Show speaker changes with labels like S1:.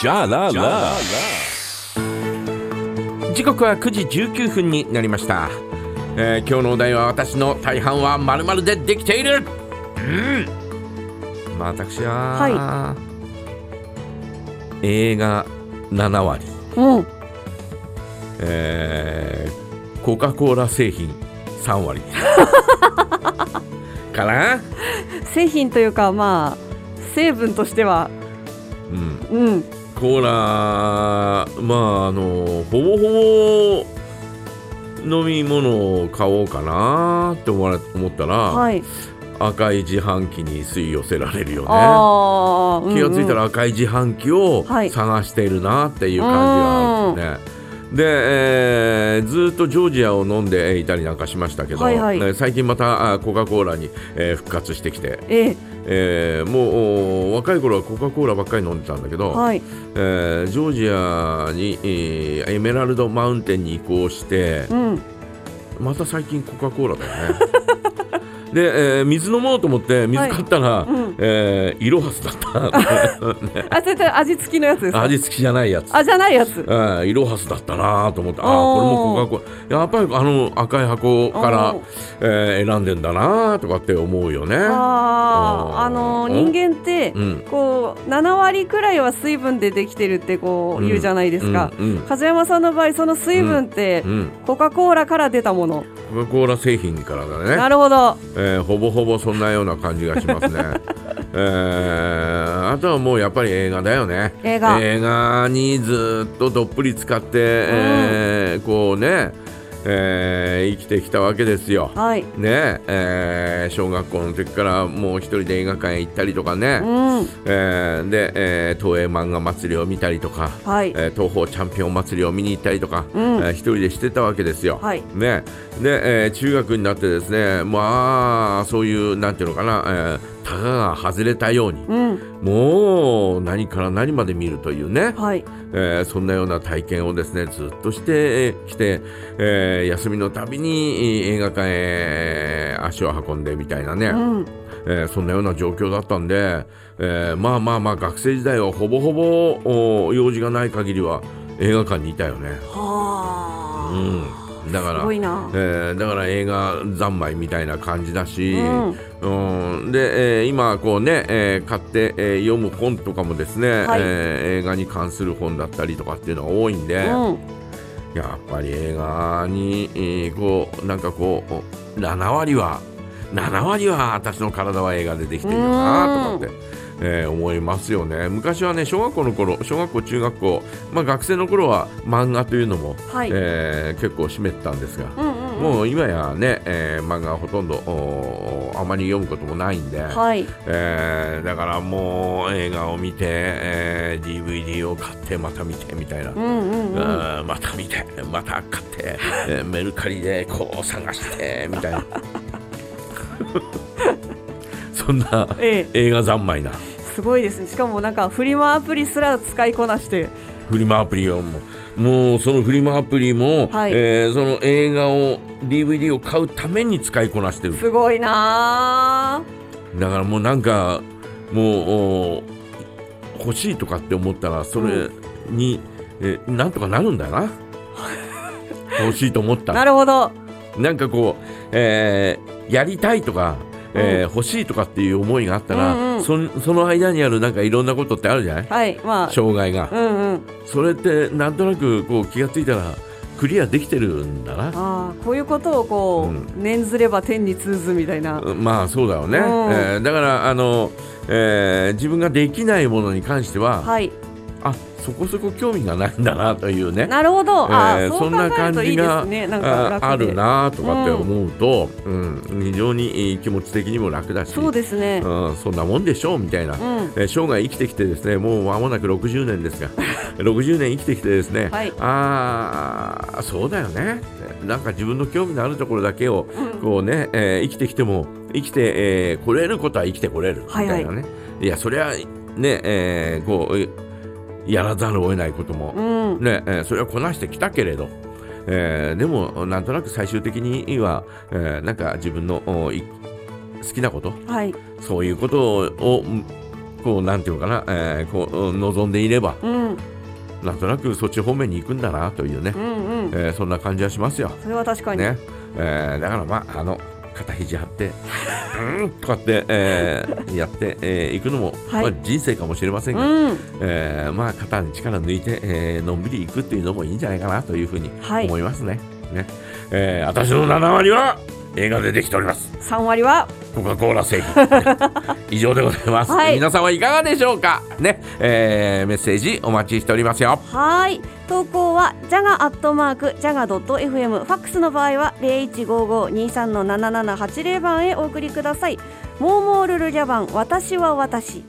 S1: じゃらら時刻は9時19分になりました、えー今日のお題は私の大半はまるまるでできている。うん。まあ私は、映画7割、
S2: う。ん
S1: えーコカ・コーラ製品3割。かな？
S2: 製品というかまあ成分としては。
S1: うん。
S2: うん
S1: コーラまああのほぼほぼ飲み物を買おうかなって思わ思ったら、
S2: はい。
S1: 赤い自販機に吸い寄せられるよね。
S2: ああ
S1: 気がついたら赤い自販機を
S2: はい。
S1: 探しているなっていう感じがあるね、で、えーずっとジョージアを飲んでいたりなんかしましたけど、
S2: はいはい。
S1: ね最近またあコカ・コーラに、えー復活してきて、
S2: ええ。
S1: えーもうお若い頃はコカ・コーラばっかり飲んでたんだけど、
S2: はい。
S1: えージョージアに、えーエメラルドマウンテンに移行して
S2: うん。
S1: また最近コカ・コーラだよね。で、えー水飲もうと思って水買ったら、
S2: うん
S1: えーイロハスだった。
S2: あそれと味付きのやつですか？
S1: 味付きじゃないやつ。
S2: あじゃないやつ。
S1: うんイロハスだったなと思って。ああこれもコカ・コーラやっぱりあの赤い箱からえー選んでんだなとかって思うよね。
S2: あーあの
S1: うん
S2: 人間って
S1: うん。
S2: こう7割くらいは水分でできてるってこう言うじゃないですか、
S1: うん。うん。
S2: 風山さんの場合その水分って
S1: うん。
S2: コカ・コーラから出たもの、
S1: コカ・コーラ製品からだね。
S2: なるほど。
S1: えーほぼほぼそんなような感じがしますね。えーあとはもうやっぱり映画だよね。
S2: 映画。
S1: 映画にずっとどっぷり使って、えーこうね、えー生きてきたわけですよ。
S2: はい。
S1: ねえー小学校の時からもう一人で映画館へ行ったりとかね、
S2: うん。
S1: えーで、えー東映漫画祭りを見たりとか、
S2: はい。
S1: えー東宝チャンピオン祭りを見に行ったりとか、
S2: うん。
S1: えー一人でしてたわけですよ。
S2: はい。
S1: ね。で、えー中学になってですねまあそういうなんていうのかな、えー、たがが外れたように。
S2: うん。
S1: もう何から何まで見るというね、
S2: はい。
S1: えーそんなような体験をですねずっとしてきて、えー休みのたびに映画館へ足を運んでみたいなね、
S2: うん。
S1: えーそんなような状況だったんで、えーまあまあまあ学生時代はほぼほぼお用事がない限りは映画館にいたよね。
S2: はあ、
S1: うん、だからえーだから映画三昧みたいな感じだし、
S2: うん
S1: うん。で、えー今こうね、えー買って、えー読む本とかもですね、
S2: はい。
S1: えー映画に関する本だったりとかっていうのが多いんで、
S2: うん。
S1: やっぱり映画に、えーこうなんかこう7割は7割は私の体は映画でできてるよなとかって。えー思いますよね。昔はね小学校の頃小学校中学校、まあ、学生の頃は漫画というのも、
S2: はい、
S1: えー結構占めてたんですが、
S2: う
S1: もう今やね、えー漫画はほとんどおーあまり読むこともないんで、
S2: はい。
S1: えーだからもう映画を見て、えー DVD を買ってまた見てみたいな、
S2: うんうんうん。
S1: あーまた見てまた買って、えーメルカリでこう探してみたいな。そんな
S2: ええ。
S1: 映画三昧な。
S2: すごいですね。しかもなんかフリマアプリすら使いこなして
S1: フリマアプリをもうもうそのフリマアプリも、
S2: はい。
S1: えーその映画を DVD を買うために使いこなしてる。
S2: すごいな
S1: だからもうなんかもうお欲しいとかって思ったらそれに、えなんとかなるんだよな。欲しいと思った
S2: ーな
S1: ら
S2: るほど。
S1: なんかこう、えーやりたいとか、えー欲しいとかっていう思いがあったら、
S2: うんうん。
S1: そんその間にあるなんかいろんなことってあるじゃない？
S2: はいまあ。
S1: 障害が。
S2: うんうん。
S1: それってなんとなくこう気がついたらクリアできてるんだな。
S2: ああこういうことをこう、
S1: う
S2: 念ずれば天に通ずみたいな、
S1: まあそうだよね、
S2: うん。
S1: えーだからあの、えー自分ができないものに関しては、
S2: はい
S1: あそこそこ興味がないんだなというね。
S2: なるほど、あ
S1: えー
S2: あそ
S1: んな感じが
S2: すね。
S1: あるなとかって思うと、うん。非常に気持ち的にも楽だし。
S2: そうですね。
S1: うん、そんなもんでしょうみたいな、
S2: うん。
S1: えー生涯生きてきてですねもう間もなく60年ですが。60年生きてきてですね、
S2: はい。
S1: ああそうだよね。なんか自分の興味のあるところだけを
S2: うん。
S1: こうね、えー生きてきても生きて、えー来れることは生きてこれる。みたいなね、
S2: はい。
S1: いやそれはね、えーこうやらざるを得ないことも、
S2: うん。
S1: ねえーそれはこなしてきたけれど、えーでもなんとなく最終的には、えーなんか自分のおい好きなこと。
S2: はい。
S1: そういうことををこうなんていうのかな、えーこううん望んでいれば。
S2: うん。
S1: なんとなくそっち方面に行くんだなというね。
S2: う、んうん。
S1: えーそんな感じはしますよ。
S2: それは確かに、
S1: ね。えーだからまああの肩肘張ってうんこうやって、えーやってい、えー行くのも、
S2: はい
S1: まあ、人生かもしれませんが、
S2: うん
S1: えーまあ肩に力抜いて、えーのんびり行くっていうのもいいんじゃないかなというふうに
S2: はい
S1: 思いますね。ねえー私の7割は映画でできております。
S2: 3割は
S1: コカ・コーラ製品。以上でございます、
S2: はい。
S1: 皆さんはいかがでしょうか？ね、えーメッセージお待ちしておりますよ。
S2: はい。投稿はジャガアットマークジャガドット FM ファックスの場合は零一五五二三の七七八零番へお送りください。モーモールルジャバン私は私